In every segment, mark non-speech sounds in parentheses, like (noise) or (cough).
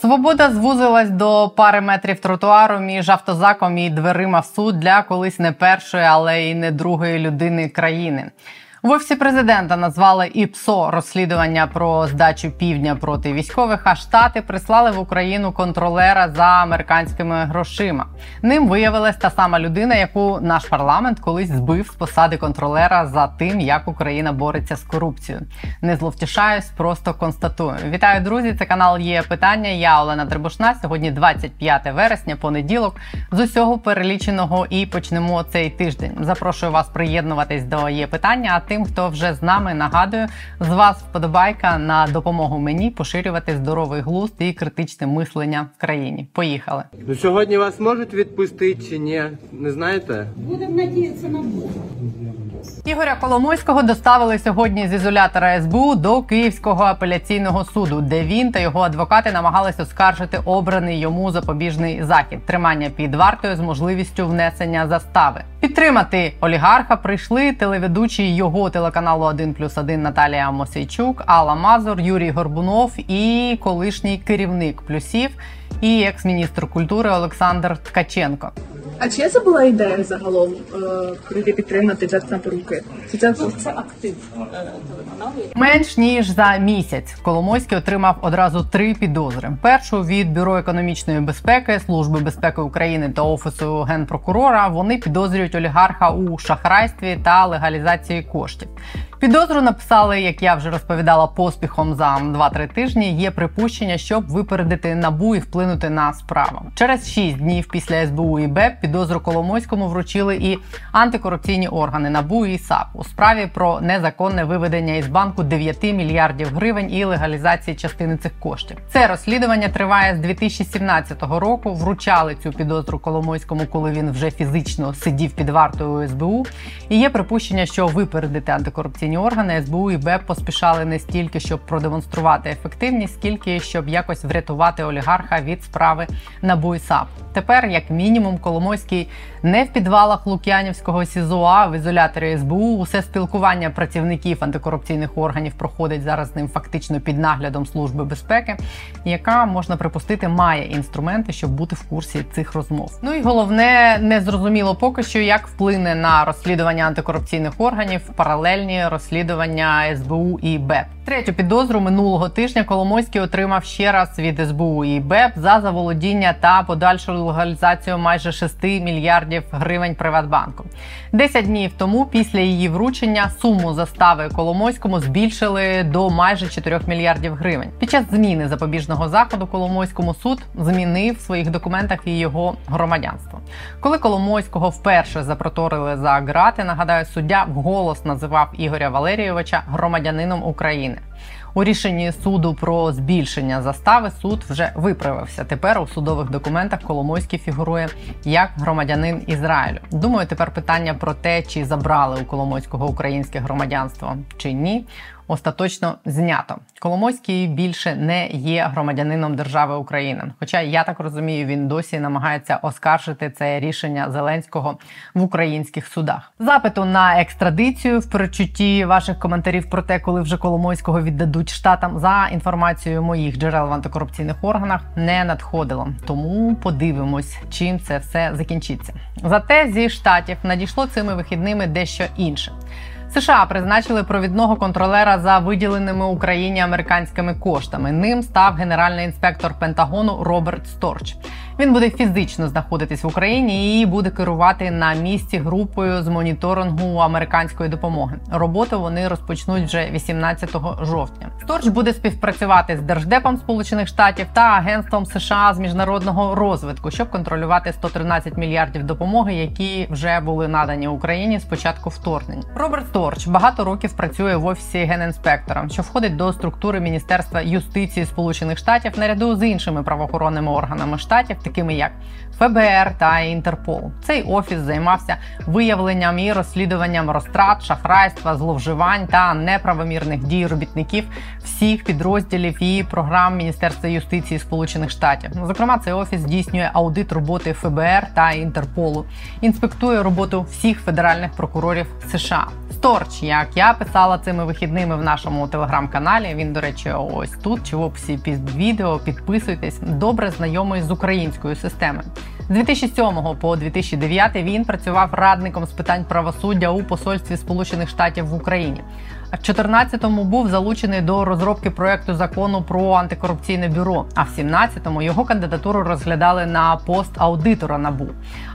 Свобода звузилась до пари метрів тротуару між автозаком і дверима в суд для колись не першої, але й не другої людини країни. В офісі президента назвали ІПСО розслідування про здачу півдня проти військових. А штати прислали в Україну контролера за американськими грошима. Ним виявилась та сама людина, яку наш парламент колись збив з посади контролера за тим, як Україна бореться з корупцією. Не зловтішаюсь, просто констатую. Вітаю, друзі! Це канал є питання. Я Олена Требушна. Сьогодні 25 вересня, понеділок. З усього переліченого і почнемо цей тиждень. Запрошую вас приєднуватись до є питання тим, хто вже з нами нагадую, з вас вподобайка на допомогу мені поширювати здоровий глузд і критичне мислення в країні. Поїхали. Ну сьогодні вас можуть відпустити чи ні? Не знаєте? Будемо надіятися на Бога. Ігоря Коломойського доставили сьогодні з ізолятора СБУ до Київського апеляційного суду, де він та його адвокати намагалися оскаржити обраний йому запобіжний захід тримання під вартою з можливістю внесення застави. Підтримати олігарха прийшли телеведучі його телеканалу 1 плюс 1 Наталія Мосейчук, Алла Мазур, Юрій Горбунов і колишній керівник плюсів і екс-міністр культури Олександр Ткаченко. А чия це була ідея загалом е, прийти підтримати Джексона Поруки? Чи це Це актив е, телеканалу. Менш ніж за місяць Коломойський отримав одразу три підозри: першу від бюро економічної безпеки, служби безпеки України та офісу генпрокурора. Вони підозрюють олігарха у шахрайстві та легалізації коштів. Підозру написали, як я вже розповідала, поспіхом за 2-3 тижні. Є припущення, щоб випередити набу і вплинути на справу. Через 6 днів після СБУ і БЕП підозру Коломойському вручили і антикорупційні органи НАБУ і САП у справі про незаконне виведення із банку 9 мільярдів гривень і легалізації частини цих коштів. Це розслідування триває з 2017 року. Вручали цю підозру Коломойському, коли він вже фізично сидів під вартою СБУ. І є припущення, що випередити антикорупційні органи СБУ і БЕП поспішали не стільки, щоб продемонструвати ефективність, скільки щоб якось врятувати олігарха від справи НАБУ і САП. Тепер, як мінімум, Коломойський не в підвалах Лук'янівського СІЗО, а в ізоляторі СБУ. Усе спілкування працівників антикорупційних органів проходить зараз з ним фактично під наглядом служби безпеки, яка можна припустити має інструменти, щоб бути в курсі цих розмов. Ну і головне, не зрозуміло поки що, як вплине на розслідування антикорупційних органів паралельні розслідування СБУ і БЕП. Третю підозру минулого тижня Коломойський отримав ще раз від СБУ і БЕП за заволодіння та подальшу легалізацію майже 6 мільярдів гривень Приватбанку. Десять днів тому, після її вручення, суму застави Коломойському збільшили до майже 4 мільярдів гривень. Під час зміни запобіжного заходу Коломойському суд змінив в своїх документах і його громадянство. Коли Коломойського вперше запроторили за грати, нагадаю, суддя вголос називав Ігоря Валерійовича громадянином України. У рішенні суду про збільшення застави суд вже виправився. Тепер у судових документах Коломойський фігурує як громадянин Ізраїлю. Думаю, тепер питання про те, чи забрали у Коломойського українське громадянство чи ні. Остаточно знято. Коломойський більше не є громадянином держави України. Хоча я так розумію, він досі намагається оскаржити це рішення Зеленського в українських судах. Запиту на екстрадицію в перечутті ваших коментарів про те, коли вже Коломойського віддадуть штатам за інформацією моїх джерел в антикорупційних органах, не надходило. Тому подивимось, чим це все закінчиться. Зате зі штатів надійшло цими вихідними дещо інше. США призначили провідного контролера за виділеними Україні американськими коштами. Ним став генеральний інспектор Пентагону Роберт Сторч. Він буде фізично знаходитись в Україні і буде керувати на місці групою з моніторингу американської допомоги. Роботу вони розпочнуть вже 18 жовтня. Сторч буде співпрацювати з держдепом Сполучених Штатів та Агентством США з міжнародного розвитку, щоб контролювати 113 мільярдів допомоги, які вже були надані Україні з початку вторгнення. Роберт Сторч багато років працює в офісі генінспектора, що входить до структури Міністерства юстиції Сполучених Штатів наряду з іншими правоохоронними органами штатів такими як ФБР та Інтерпол. Цей офіс займався виявленням і розслідуванням розтрат, шахрайства, зловживань та неправомірних дій робітників всіх підрозділів і програм Міністерства юстиції Сполучених Штатів. Зокрема, цей офіс здійснює аудит роботи ФБР та Інтерполу, інспектує роботу всіх федеральних прокурорів США. Сторч, як я писала цими вихідними в нашому телеграм-каналі. Він, до речі, ось тут чи в описі під відео. Підписуйтесь, добре знайомий з українською системою. З 2007 по 2009 він працював радником з питань правосуддя у посольстві Сполучених Штатів в Україні. А в 2014-му був залучений до розробки проекту закону про антикорупційне бюро. А в 17-му його кандидатуру розглядали на пост аудитора набу.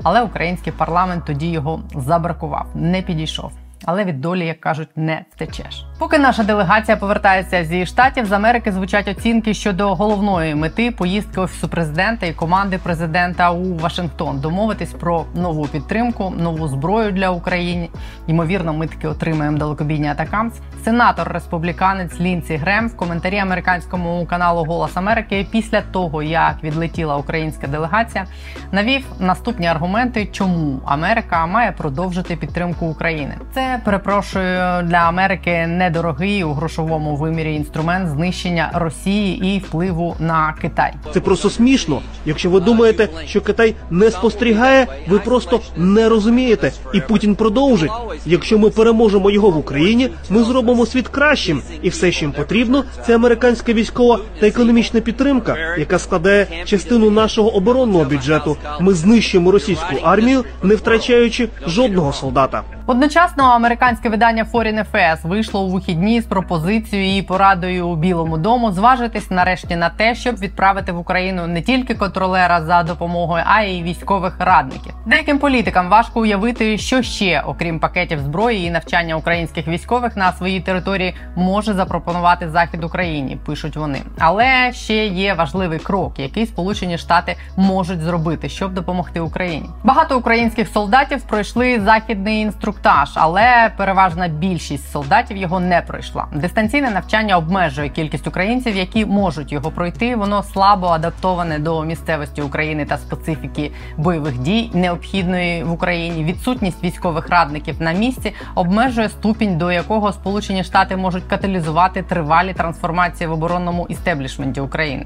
Але український парламент тоді його забракував, не підійшов але від долі, як кажуть, не втечеш. Поки наша делегація повертається зі штатів з Америки, звучать оцінки щодо головної мети поїздки офісу президента і команди президента у Вашингтон, домовитись про нову підтримку, нову зброю для України. Ймовірно, ми таки отримаємо далекобійні атакамс. Сенатор республіканець Лінсі Грем в коментарі американському каналу Голос Америки після того, як відлетіла українська делегація, навів наступні аргументи, чому Америка має продовжити підтримку України. Це перепрошую для Америки недорогий у грошовому вимірі інструмент знищення Росії і впливу на Китай. Це просто смішно. Якщо ви думаєте, що Китай не спостерігає, ви просто не розумієте. І Путін продовжить. Якщо ми переможемо його в Україні, ми зробимо світ кращим, і все, що їм потрібно, це американська військова та економічна підтримка, яка складає частину нашого оборонного бюджету. Ми знищимо російську армію, не втрачаючи жодного солдата. Одночасно американське видання Foreign Affairs вийшло у вихідні з пропозицією і порадою у Білому дому зважитись нарешті на те, щоб відправити в Україну не тільки контролера за допомогою, а й військових радників. Деяким політикам важко уявити, що ще, окрім пакетів зброї і навчання українських військових на своїй території, може запропонувати захід Україні. Пишуть вони, але ще є важливий крок, який Сполучені Штати можуть зробити, щоб допомогти Україні. Багато українських солдатів пройшли західний інструктаж, але переважна більшість солдатів його не пройшла. Дистанційне навчання обмежує кількість українців, які можуть його пройти. Воно слабо адаптоване до місцевості України та специфіки бойових дій, необхідної в Україні. Відсутність військових радників на місці обмежує ступінь, до якого Сполучені Штати можуть каталізувати тривалі трансформації в оборонному істеблішменті України.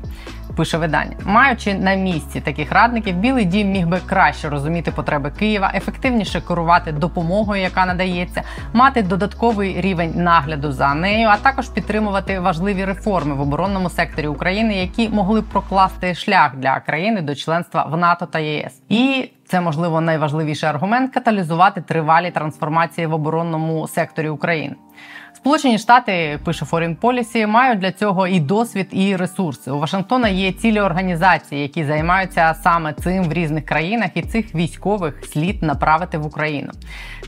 Пише видання, маючи на місці таких радників, Білий Дім міг би краще розуміти потреби Києва, ефективніше керувати допомогою, яка надається, мати додатковий рівень нагляду за нею, а також підтримувати важливі реформи в оборонному секторі України, які могли б прокласти шлях для країни до членства в НАТО та ЄС. І це можливо найважливіший аргумент каталізувати тривалі трансформації в оборонному секторі України. Сполучені Штати пише Foreign Policy, мають для цього і досвід, і ресурси. У Вашингтона є цілі організації, які займаються саме цим в різних країнах, і цих військових слід направити в Україну.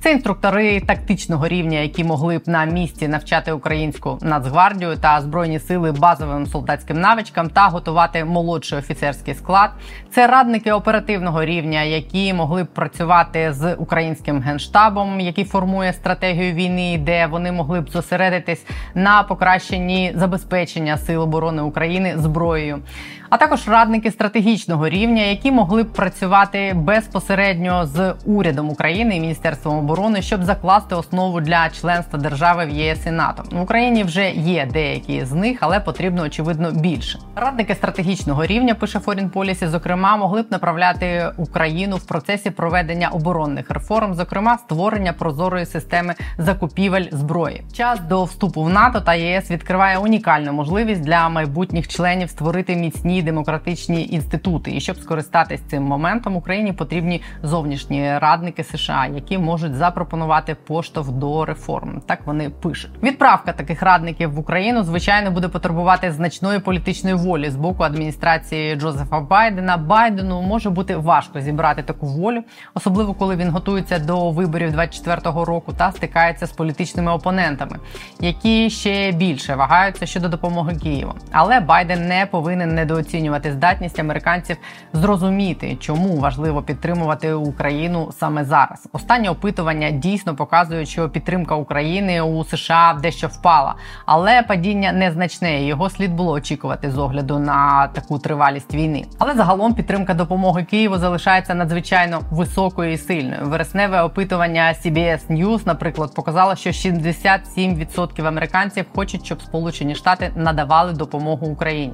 Це інструктори тактичного рівня, які могли б на місці навчати українську нацгвардію та збройні сили базовим солдатським навичкам та готувати молодший офіцерський склад. Це радники оперативного рівня, які могли б працювати з українським генштабом, який формує стратегію війни, де вони могли б зосередитись на покращенні забезпечення сил оборони України зброєю, а також радники стратегічного рівня, які могли б працювати безпосередньо з урядом України і міністерством оборони, щоб закласти основу для членства держави в ЄС і НАТО. В Україні вже є деякі з них, але потрібно очевидно більше. Радники стратегічного рівня пише Foreign Policy, зокрема, могли б направляти Україну в процесі проведення оборонних реформ, зокрема створення прозорої системи закупівель зброї. Час до вступу в НАТО та ЄС відкриває унікальну можливість для майбутніх членів створити міцні демократичні інститути. І щоб скористатись цим моментом, Україні потрібні зовнішні радники США, які можуть запропонувати поштовх до реформ. Так вони пишуть. Відправка таких радників в Україну звичайно буде потребувати значної політичної волі з боку адміністрації Джозефа Байдена. Байдену може бути важко зібрати таку волю, особливо коли він готується до виборів 24-го року та стикається з політичними опонентами, які ще більше вагаються щодо допомоги Києву. Але Байден не повинен недооцінювати оцінювати здатність американців зрозуміти, чому важливо підтримувати Україну саме зараз. Останнє опитування дійсно показують, що підтримка України у США дещо впала, але падіння незначне. Його слід було очікувати з огляду на таку тривалість війни. Але загалом підтримка допомоги Києву залишається надзвичайно високою і сильною. Вересневе опитування CBS News, наприклад, показало, що 67% американців хочуть, щоб Сполучені Штати надавали допомогу Україні.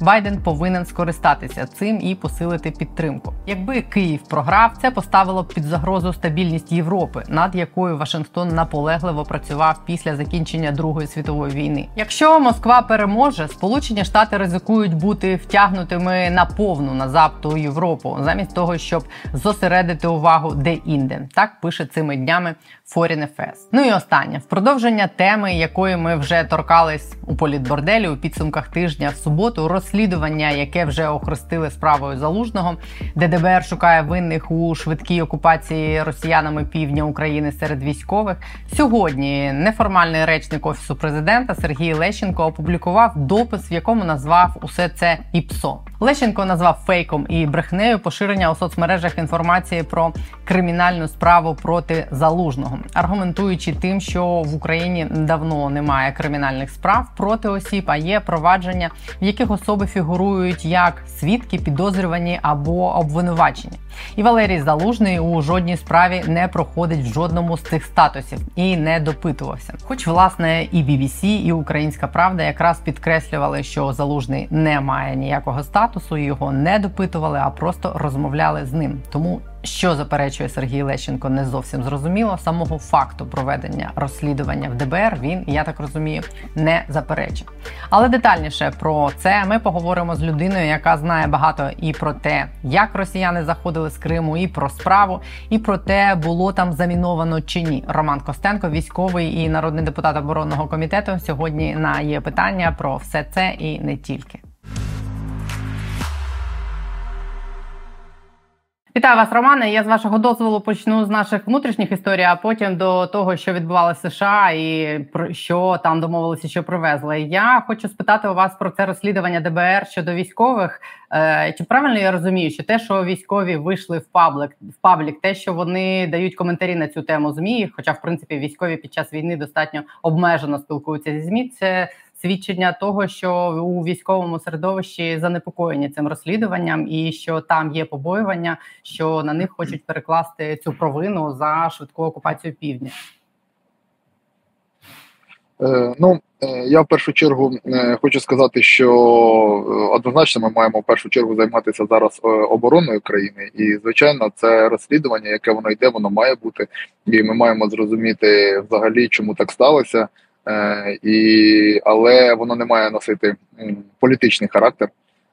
Байден повинен скористатися цим і посилити підтримку. Якби Київ програв, це поставило б під загрозу стабільність Європи, над якою Вашингтон наполегливо працював після закінчення Другої світової війни. Якщо Москва переможе, Сполучені Штати ризикують бути втягнутими на повну назад у Європу, замість того, щоб зосередити увагу де-інде. Так пише цими днями Foreign Affairs. Ну і останнє в продовження теми, якої ми вже торкались у політборделі у підсумках тижня в суботу. Розслідування, яке вже охрестили справою залужного, де ДБР шукає винних у швидкій окупації росіянами півдня України серед військових. Сьогодні неформальний речник офісу президента Сергій Лещенко опублікував допис, в якому назвав усе це ІПСО. Лещенко назвав фейком і брехнею поширення у соцмережах інформації про кримінальну справу проти залужного, аргументуючи тим, що в Україні давно немає кримінальних справ проти осіб, а є провадження, в яких особи фігурують як свідки, підозрювані або обвинувачені. І Валерій Залужний у жодній справі не проходить в жодному з цих статусів і не допитувався. Хоч, власне, і BBC, і Українська Правда якраз підкреслювали, що залужний не має ніякого статусу, його не допитували, а просто розмовляли з ним. Тому що заперечує Сергій Лещенко, не зовсім зрозуміло. Самого факту проведення розслідування в ДБР він, я так розумію, не заперечив. Але детальніше про це ми поговоримо з людиною, яка знає багато і про те, як росіяни заходили з Криму, і про справу, і про те, було там заміновано чи ні. Роман Костенко, військовий і народний депутат оборонного комітету, сьогодні на є питання про все це і не тільки. Вітаю вас, Романе. Я з вашого дозволу почну з наших внутрішніх історій, а потім до того, що відбувалося в США, і про що там домовилися, що привезли. Я хочу спитати у вас про це розслідування ДБР щодо військових. Е, чи правильно я розумію, що те, що військові вийшли в паблік, в паблік, те, що вони дають коментарі на цю тему змі, хоча в принципі військові під час війни достатньо обмежено спілкуються зі змі, це свідчення того, що у військовому середовищі занепокоєні цим розслідуванням, і що там є побоювання, що на них хочуть перекласти цю провину за швидку окупацію півдня. Е, ну, е, я в першу чергу е, хочу сказати, що однозначно ми маємо в першу чергу займатися зараз обороною країни, і звичайно, це розслідування, яке воно йде, воно має бути, і ми маємо зрозуміти взагалі, чому так сталося. Е, і, але воно не має носити політичний характер.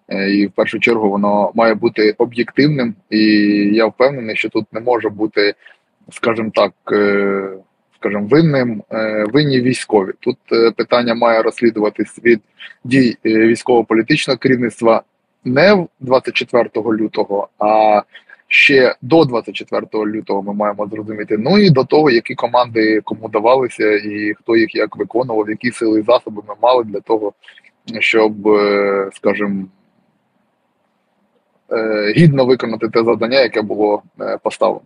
Е, і в першу чергу воно має бути об'єктивним, і я впевнений, що тут не може бути, скажімо так, е, скажімо, винним винні військові. Тут питання має розслідуватись від дій військово-політичного керівництва не 24 лютого, а ще до 24 лютого ми маємо зрозуміти. Ну і до того, які команди кому давалися, і хто їх як виконував, які сили і засоби ми мали для того, щоб, е, скажімо, е, гідно виконати те завдання, яке було е, поставлено.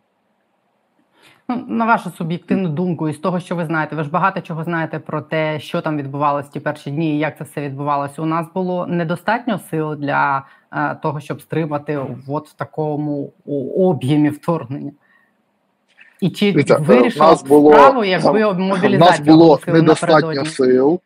Ну, на вашу суб'єктивну думку, і з того, що ви знаєте, ви ж багато чого знаєте про те, що там відбувалося ті перші дні, і як це все відбувалося. У нас було недостатньо сил для того, щоб стримати от в такому об'ємі вторгнення. І чи нас було, справу, якби (clears throat) мобілізація У нас було недостатньо сил.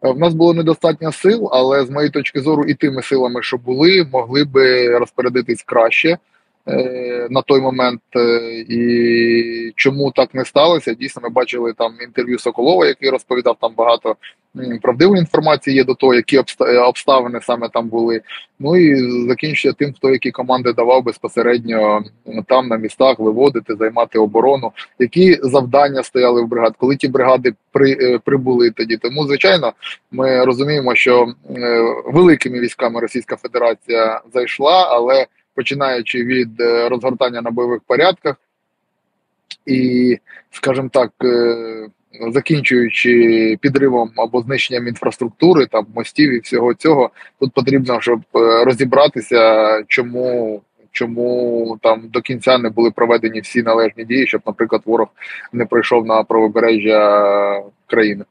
В нас було недостатньо сил, але з моєї точки зору, і тими силами, що були, могли би розпорядитись краще. Е, на той момент, е, і чому так не сталося? Дійсно, ми бачили там інтерв'ю Соколова, який розповідав там багато правдивої інформації є до того, які обставини саме там були. Ну і закінчується тим, хто які команди давав безпосередньо там на містах виводити, займати оборону, які завдання стояли в бригад, коли ті бригади при е, прибули тоді. Тому, звичайно, ми розуміємо, що великими військами Російська Федерація зайшла, але починаючи від е, розгортання на бойових порядках і, скажімо так, е, закінчуючи підривом або знищенням інфраструктури, там мостів і всього цього, тут потрібно, щоб е, розібратися, чому. Чому там до кінця не були проведені всі належні дії, щоб, наприклад, ворог не прийшов на правобережжя країни,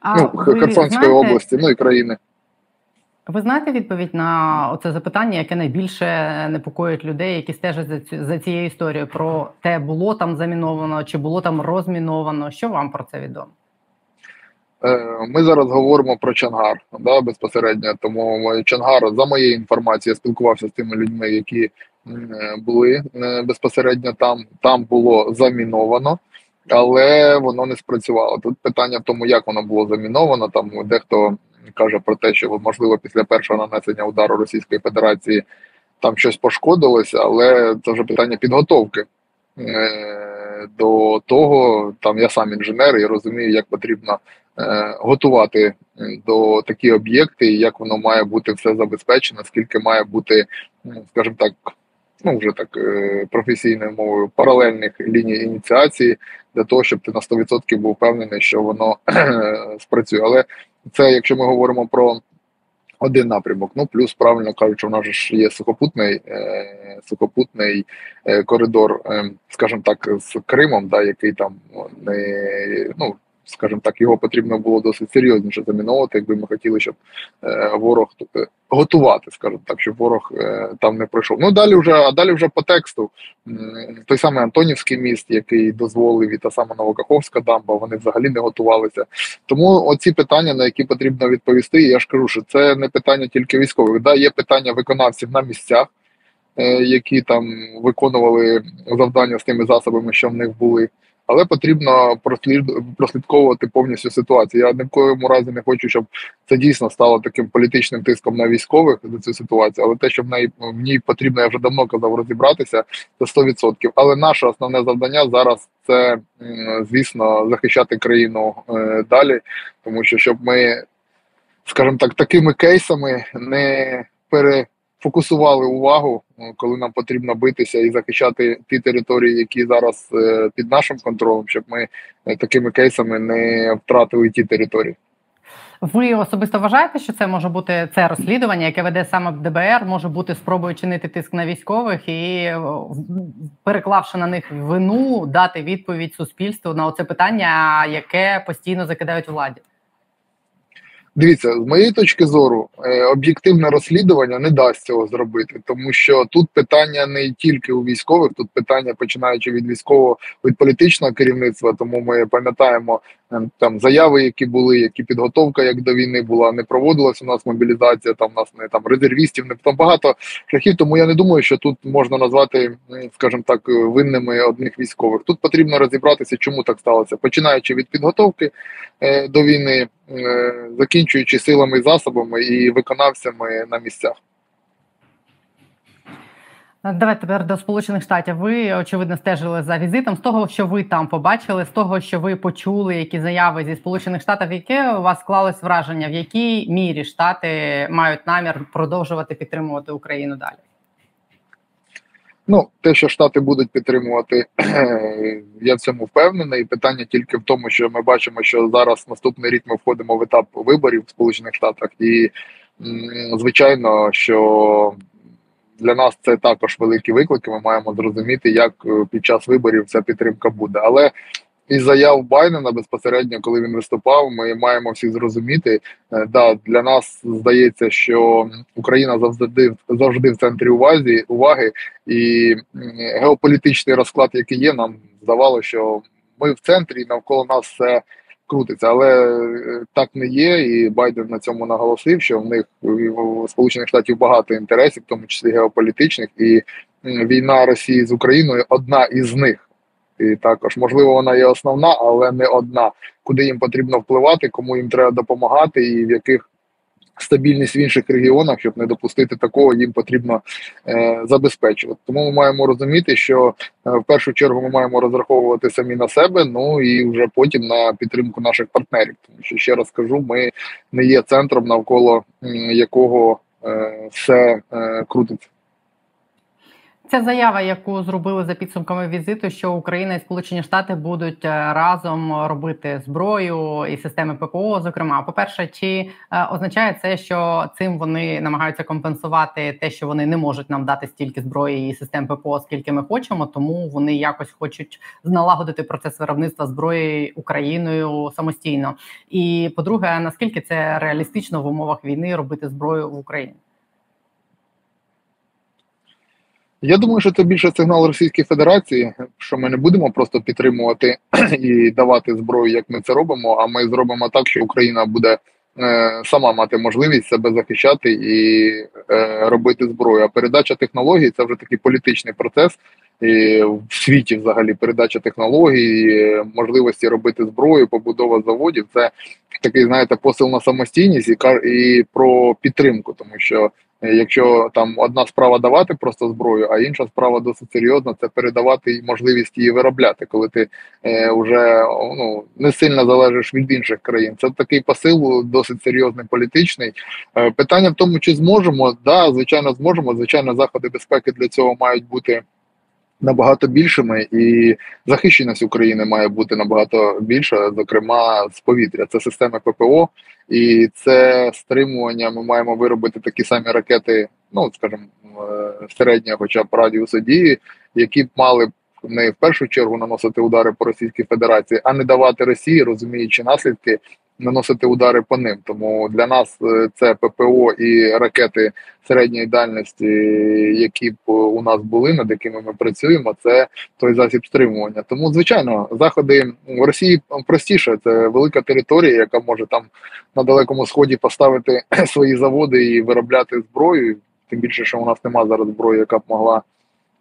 А ну ви Херсонської знаєте- області, ну і країни. Ви знаєте відповідь на оце запитання, яке найбільше непокоїть людей, які стежать за цю за цією історією про те, було там заміновано чи було там розміновано. Що вам про це відомо? Е, Ми зараз говоримо про Чангар да, безпосередньо. Тому Чангар, за моєю інформацією, спілкувався з тими людьми, які були е, безпосередньо там. Там було заміновано, але воно не спрацювало. Тут питання в тому, як воно було заміновано. Там дехто каже про те, що можливо після першого нанесення удару Російської Федерації там щось пошкодилося, але це вже питання підготовки. Е, До того там я сам інженер і розумію, як потрібно е, готувати е, до такі об'єкти, і як воно має бути все забезпечено, скільки має бути, ну, скажімо так, ну вже так е, професійною мовою, паралельних ліній ініціації для того, щоб ти на 100% був впевнений, що воно (clears throat) спрацює. Але це, якщо ми говоримо про один напрямок, ну плюс правильно кажуть, що в нас ж є сухопутний е, сухопутний е, коридор, е, скажімо так, з Кримом, да, який там не ну. Скажімо так, його потрібно було досить серйозніше заміновувати, якби ми хотіли, щоб е, ворог е, готувати, скажімо так, щоб ворог е, там не пройшов. Ну далі вже, а далі вже по тексту. Той самий Антонівський міст, який дозволив, і та сама Новокаховська дамба, вони взагалі не готувалися. Тому оці питання, на які потрібно відповісти, я ж кажу, що це не питання тільки військових. Да, є питання виконавців на місцях, які там виконували завдання з тими засобами, що в них були. Але потрібно прослід- прослідковувати повністю ситуацію. Я ні в коєму разі не хочу, щоб це дійсно стало таким політичним тиском на військових за цю ситуацію. Але те, що в неї в ній потрібно, я вже давно казав, розібратися, це 100%. Але наше основне завдання зараз це, звісно, захищати країну е, далі, тому що щоб ми, скажімо так, такими кейсами не перефокусували увагу, е, коли нам потрібно битися і захищати ті території, які зараз е, під нашим контролем, щоб ми е, такими кейсами не втратили ті території. Ви особисто вважаєте, що це може бути це розслідування, яке веде саме ДБР, може бути спробою чинити тиск на військових і, переклавши на них вину, дати відповідь суспільству на оце питання, яке постійно закидають владі? Дивіться, з моєї точки зору, е, об'єктивне розслідування не дасть цього зробити, тому що тут питання не тільки у військових, тут питання починаючи від військового від політичного керівництва. Тому ми пам'ятаємо е, там заяви, які були, які підготовка як до війни була, не проводилась у нас мобілізація. Там у нас не там резервістів, не там багато шляхів. Тому я не думаю, що тут можна назвати, скажімо так, винними одних військових. Тут потрібно розібратися, чому так сталося, починаючи від підготовки е, до війни, е, закінчуючи силами засобами і виконавцями на місцях. Давайте тепер до Сполучених Штатів. Ви очевидно стежили за візитом. З того, що ви там побачили, з того, що ви почули, які заяви зі Сполучених Штатів, яке у вас склалось враження, в якій мірі штати мають намір продовжувати підтримувати Україну далі? Ну, те, що Штати будуть підтримувати, (clears throat) я цьому впевнений. Питання тільки в тому, що ми бачимо, що зараз наступний рік ми входимо в етап виборів в Сполучених Штатах, і звичайно, що для нас це також великі виклики. Ми маємо зрозуміти, як е, під час виборів ця підтримка буде. Але із заяв Байдена безпосередньо, коли він виступав, ми маємо всі зрозуміти. е, Да, для нас здається, що Україна завжди завжди в центрі увазі уваги, і геополітичний розклад, який є, нам здавалося, що ми в центрі і навколо нас все крутиться, але е, так не є. І Байден на цьому наголосив, що в них у Сполучених Штатів багато інтересів, в тому числі геополітичних, і війна Росії з Україною одна із них. І також можливо вона є основна, але не одна. Куди їм потрібно впливати, кому їм треба допомагати, і в яких стабільність в інших регіонах, щоб не допустити такого, їм потрібно е, забезпечувати. Тому ми маємо розуміти, що е, в першу чергу ми маємо розраховувати самі на себе, ну і вже потім на підтримку наших партнерів. Тому що ще раз кажу, ми не є центром, навколо м, якого е, все е, крутиться. Ця заява, яку зробили за підсумками візиту, що Україна і Сполучені Штати будуть е, разом робити зброю і системи ППО. Зокрема, по перше, чи е, означає це, що цим вони намагаються компенсувати те, що вони не можуть нам дати стільки зброї і систем ППО, скільки ми хочемо, тому вони якось хочуть налагодити процес виробництва зброї Україною самостійно. І по-друге, наскільки це реалістично в умовах війни робити зброю в Україні? Я думаю, що це більше сигнал Російської Федерації, що ми не будемо просто підтримувати (clears throat) і давати зброю, як ми це робимо. А ми зробимо так, що Україна буде е, сама мати можливість себе захищати і е, робити зброю. А передача технологій це вже такий політичний процес. І в світі, взагалі, передача технологій, можливості робити зброю, побудова заводів це такий, знаєте, посил на самостійність і і про підтримку, тому що якщо там одна справа давати просто зброю, а інша справа досить серйозна це передавати можливість її виробляти, коли ти е, вже ну не сильно залежиш від інших країн. Це такий посил досить серйозний політичний. Е, питання в тому, чи зможемо, да, звичайно, зможемо. Звичайно, заходи безпеки для цього мають бути. Набагато більшими і захищеність України має бути набагато більша, зокрема з повітря. Це системи ППО, і це стримування. Ми маємо виробити такі самі ракети, ну скажімо, е, середнього, хоча б радіусу дії, які б мали б не в першу чергу наносити удари по Російській Федерації, а не давати Росії, розуміючи наслідки наносити удари по ним. Тому для нас е, це ППО і ракети середньої дальності, які б у нас були, над якими ми працюємо. Це той засіб стримування. Тому, звичайно, заходи в Росії простіше. Це велика територія, яка може там на далекому сході поставити (clears throat) свої заводи і виробляти зброю. Тим більше, що у нас немає зараз зброї, яка б могла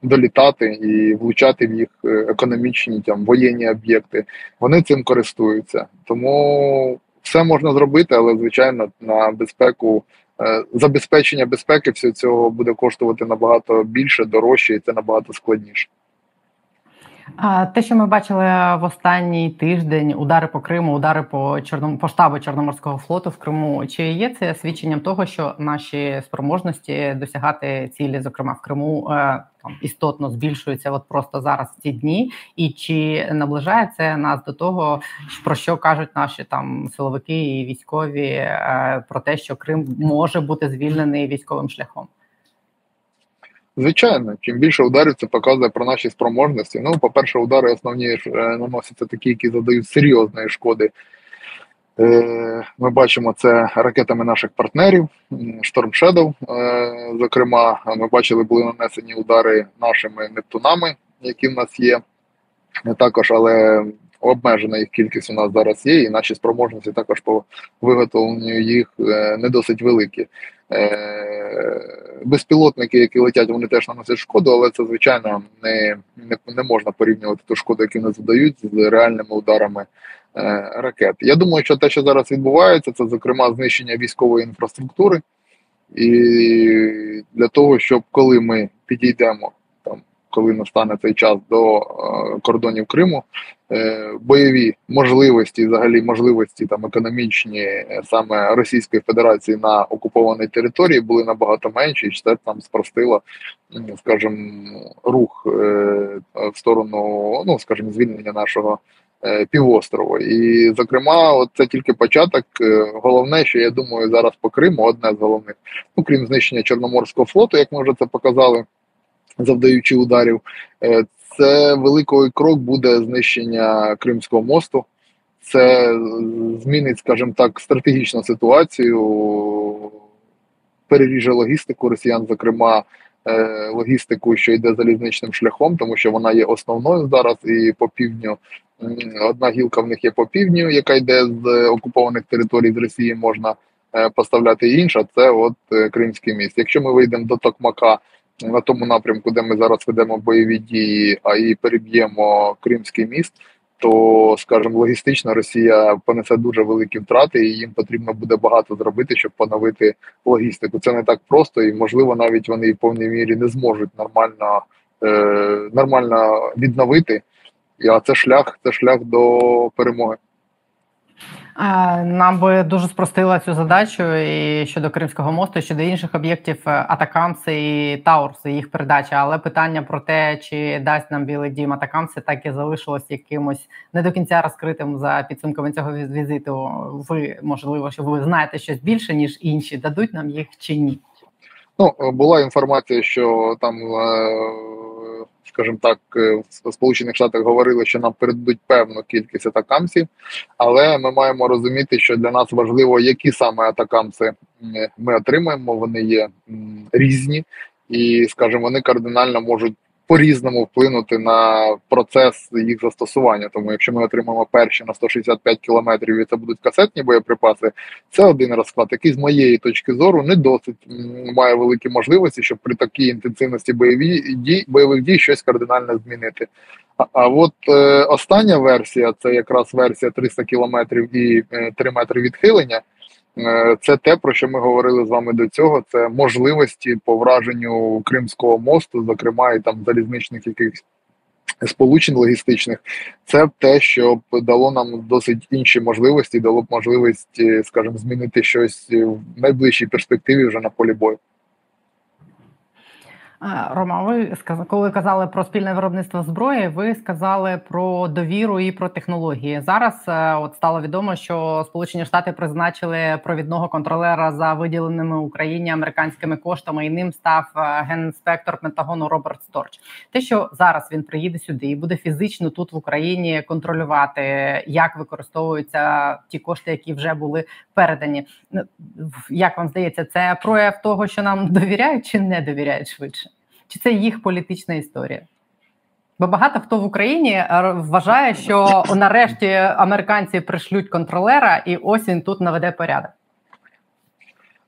долітати і влучати в їх е, економічні там воєнні об'єкти. Вони цим користуються. Тому все можна зробити, але звичайно на безпеку. Е, забезпечення безпеки всього цього буде коштувати набагато більше, дорожче, і це набагато складніше. Те, що ми бачили в останній тиждень, удари по Криму, удари по Чорном по штабу Чорноморського флоту в Криму. Чи є це свідченням того, що наші спроможності досягати цілі, зокрема в Криму, е, там істотно збільшуються от просто зараз ці дні, і чи наближає це нас до того, про що кажуть наші там силовики і військові е, про те, що Крим може бути звільнений військовим шляхом? Звичайно, чим більше ударів, це показує про наші спроможності. Ну, по-перше, удари основні е, наносяться такі, які задають серйозної шкоди. Е, ми бачимо це ракетами наших партнерів, Storm Shadow, е, Зокрема, ми бачили, були нанесені удари нашими Нептунами, які в нас є. Також, але обмежена їх кількість у нас зараз є, і наші спроможності також по виготовленню їх не досить великі. Безпілотники, які летять, вони теж наносять шкоду, але це звичайно не не, не можна порівнювати ту шкоду, яку вони задають з реальними ударами е, ракет. Я думаю, що те, що зараз відбувається, це зокрема знищення військової інфраструктури, і для того, щоб коли ми підійдемо там, коли настане цей час до е, кордонів Криму, е, бойові можливості, взагалі можливості там економічні е, саме Російської Федерації на окупованій території були набагато менші, і це там спростило, скажімо, рух в сторону, ну скажімо, звільнення нашого. Півострову. І, зокрема, от це тільки початок. Головне, що я думаю, зараз по Криму одне з головних, ну крім знищення Чорноморського флоту, як ми вже це показали завдаючи ударів. Е, це великий крок буде знищення Кримського мосту. Це змінить, скажімо так, стратегічну ситуацію, переріже логістику росіян, зокрема е, логістику, що йде залізничним шляхом, тому що вона є основною зараз і по півдню. Одна гілка в них є по півдню, яка йде з окупованих територій з Росії, можна е, поставляти інша. Це от Кримський міст. Якщо ми вийдемо до Токмака на тому напрямку, де ми зараз ведемо бойові дії, а і переб'ємо Кримський міст, то скажімо, логістично Росія понесе дуже великі втрати, і їм потрібно буде багато зробити, щоб поновити логістику. Це не так просто, і можливо, навіть вони в повній мірі не зможуть нормально е, нормально відновити. А це шлях, це шлях до перемоги. Нам би дуже спростила цю задачу і щодо Кримського мосту, і щодо інших об'єктів е, Атакамси і Таурси, їх передача. Але питання про те, чи дасть нам Білий Дім Атакамси, так і залишилось якимось не до кінця розкритим за підсумками цього візиту. Ви можливо, що ви знаєте щось більше ніж інші, дадуть нам їх чи ні? Ну була інформація, що там. Е, скажімо так, е, в Сполучених Штатах говорили, що нам передадуть певну кількість атакамців, але ми маємо розуміти, що для нас важливо, які саме атакамси ми отримаємо. Вони є різні, і скажімо, вони кардинально можуть по-різному вплинути на процес їх застосування. Тому, якщо ми отримаємо перші на 165 кілометрів, і це будуть касетні боєприпаси, це один розклад, який з моєї точки зору не досить має великі можливості, щоб при такій інтенсивності бойові дій бойових дій щось кардинально змінити. А, а от е, остання версія це якраз версія 300 кілометрів і е, 3 метри відхилення. Е, це те, про що ми говорили з вами до цього. Це можливості по враженню Кримського мосту, зокрема і там залізничних якихось сполучень логістичних. Це те, що б дало нам досить інші можливості, дало б можливість, е, скажімо, змінити щось в найближчій перспективі вже на полі бою. Рома, ви коли казали про спільне виробництво зброї, ви сказали про довіру і про технології. Зараз е, от стало відомо, що Сполучені Штати призначили провідного контролера за виділеними Україні американськими коштами, і ним став е, генінспектор Пентагону Роберт Сторч. Те, що зараз він приїде сюди і буде фізично тут в Україні контролювати, як використовуються ті кошти, які вже були передані. Як вам здається, це прояв того, що нам довіряють чи не довіряють швидше? Чи це їх політична історія? Бо багато хто в Україні е, вважає, що нарешті американці пришлють контролера, і ось він тут наведе порядок.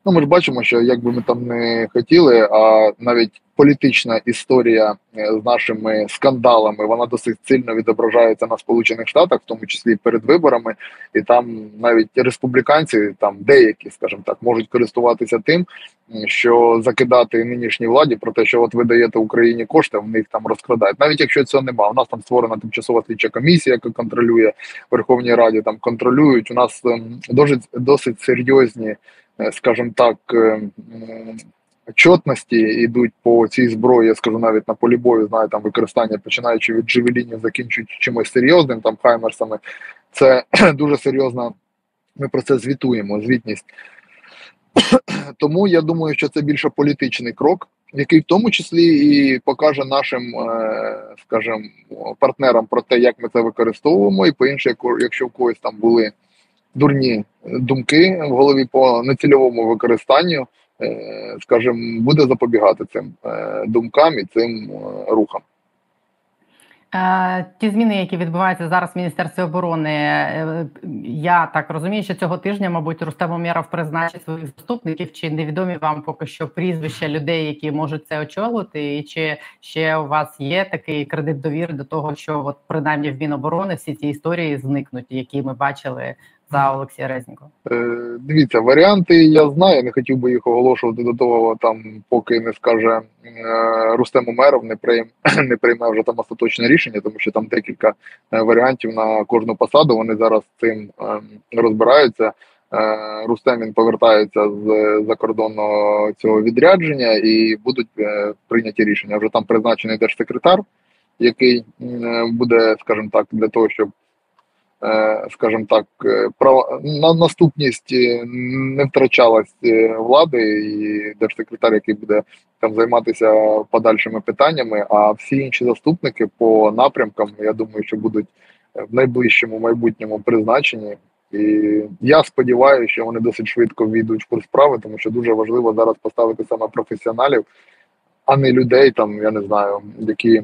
Ну, ми ж бачимо, що як би ми там не хотіли, а навіть політична історія е, з нашими скандалами вона досить сильно відображається на Сполучених Штатах, в тому числі перед виборами, і там навіть республіканці, там деякі, скажімо так, можуть користуватися тим, що закидати нинішній владі про те, що от ви даєте Україні кошти, в них там розкрадають. Навіть якщо цього немає, у нас там створена тимчасова слідча комісія, яка контролює Верховній Раді. Там контролюють. У нас ем, досить досить серйозні, скажімо так. Ем, чотності йдуть по цій зброї, я скажу навіть на полі бою, знаю там використання, починаючи від джевелінів, закінчуючи чимось серйозним, там хаймерсами. Це (clears throat) дуже серйозно. Ми про це звітуємо. Звітність. (clears throat) Тому я думаю, що це більше політичний крок, який в тому числі і покаже нашим, е, скажімо, партнерам про те, як ми це використовуємо, і по інше, якщо в когось там були дурні думки в голові по нецільовому використанню. Е, скажімо, буде запобігати цим е, думкам і цим е, рухам. Ті зміни, які відбуваються зараз в міністерстві оборони, я так розумію, що цього тижня, мабуть, Рустем Умєров призначить своїх заступників. Чи невідомі вам поки що прізвища людей, які можуть це очолити, і чи ще у вас є такий кредит довіри до того, що от принаймні в Міноборони всі ці історії зникнуть, які ми бачили за Олексія Резнікова? Е, Дивіться, варіанти я знаю. Не хотів би їх оголошувати до того, там поки не скаже е, Рустем Умеров, не прийме (clears throat) не прийме вже там остаточне рішення, тому що там декілька е, варіантів на кожну посаду. Вони зараз цим е, розбираються. Е, Рустем він повертається з закордонного цього відрядження і будуть е, прийняті рішення. Вже там призначений держсекретар, який буде, скажімо так, для того, щоб скажімо так, е, на наступність е, не втрачалась влади, і держсекретар, який буде там займатися подальшими питаннями. А всі інші заступники по напрямкам, я думаю, що будуть в найближчому майбутньому призначені. І я сподіваюся, що вони досить швидко війдуть в курс справи, тому що дуже важливо зараз поставити саме професіоналів, а не людей, там я не знаю, які,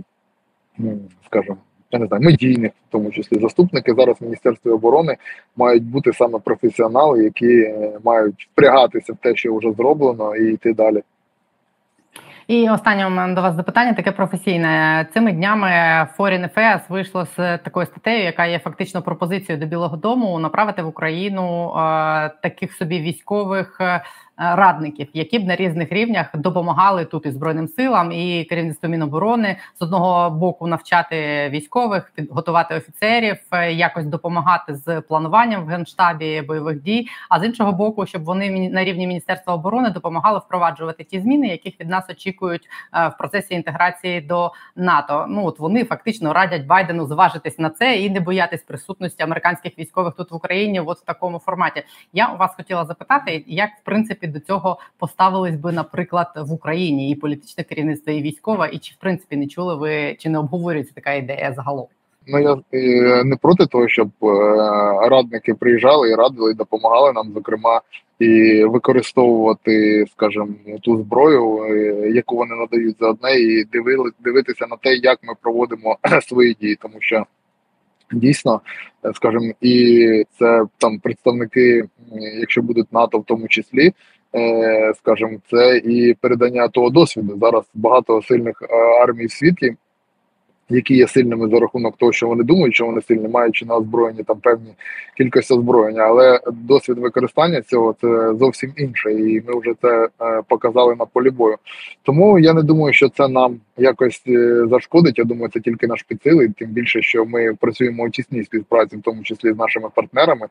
скажімо, я не знаю, медійних, в тому числі заступники зараз в міністерстві оборони мають бути саме професіонали, які е, мають впрягатися в те, що вже зроблено, і йти далі. І останнє у мене до вас запитання таке професійне. Цими днями Foreign Affairs вийшло з такою статтею, яка є фактично пропозицією до Білого Дому направити в Україну е, таких собі військових е, радників, які б на різних рівнях допомагали тут і збройним силам, і керівництву Міноборони з одного боку навчати військових, підготувати офіцерів, е, якось допомагати з плануванням в генштабі бойових дій. А з іншого боку, щоб вони на рівні міністерства оборони допомагали впроваджувати ті зміни, яких від нас очікують е, в процесі інтеграції до НАТО. Ну от вони фактично радять Байдену зважитись на це і не боятись присутності американських військових тут в Україні, от в такому форматі. Я у вас хотіла запитати, як в принципі до цього поставились би, наприклад, в Україні і політичне керівництво, і військове, і чи в принципі не чули ви чи не обговорюється така ідея загалом? Ну я е, не проти того, щоб е, радники приїжджали і радили, і допомагали нам, зокрема, і використовувати, скажімо, ту зброю, е, яку вони надають за одне, і дивили, дивитися на те, як ми проводимо (clears throat) свої дії, тому що дійсно, е, скажімо, і це там представники, якщо будуть НАТО, в тому числі. е, Скажімо, це і передання того досвіду. Зараз багато сильних е, армій в світі, які є сильними за рахунок того, що вони думають, що вони сильні, маючи на озброєнні там певні кількості озброєння, але досвід використання цього це зовсім інше, і ми вже це е, показали на полі бою. Тому я не думаю, що це нам якось е, зашкодить. Я думаю, це тільки наш підсилить, тим більше, що ми працюємо у тісній співпраці, в тому числі з нашими партнерами.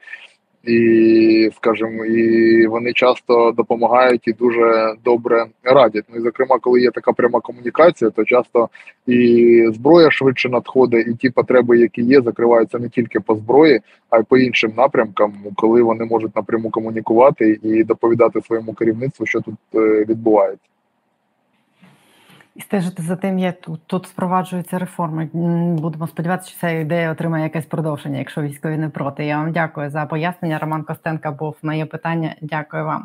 І, скажімо, і вони часто допомагають і дуже добре радять. Ну і зокрема, коли є така пряма комунікація, то часто і зброя швидше надходить, і ті потреби, які є, закриваються не тільки по зброї, а й по іншим напрямкам, коли вони можуть напряму комунікувати і доповідати своєму керівництву, що тут е, відбувається. І стежити за тим, як тут, тут впроваджуються реформи. Будемо сподіватися, що ця ідея отримає якесь продовження, якщо військові не проти. Я вам дякую за пояснення. Роман Костенка був моє питання. Дякую вам.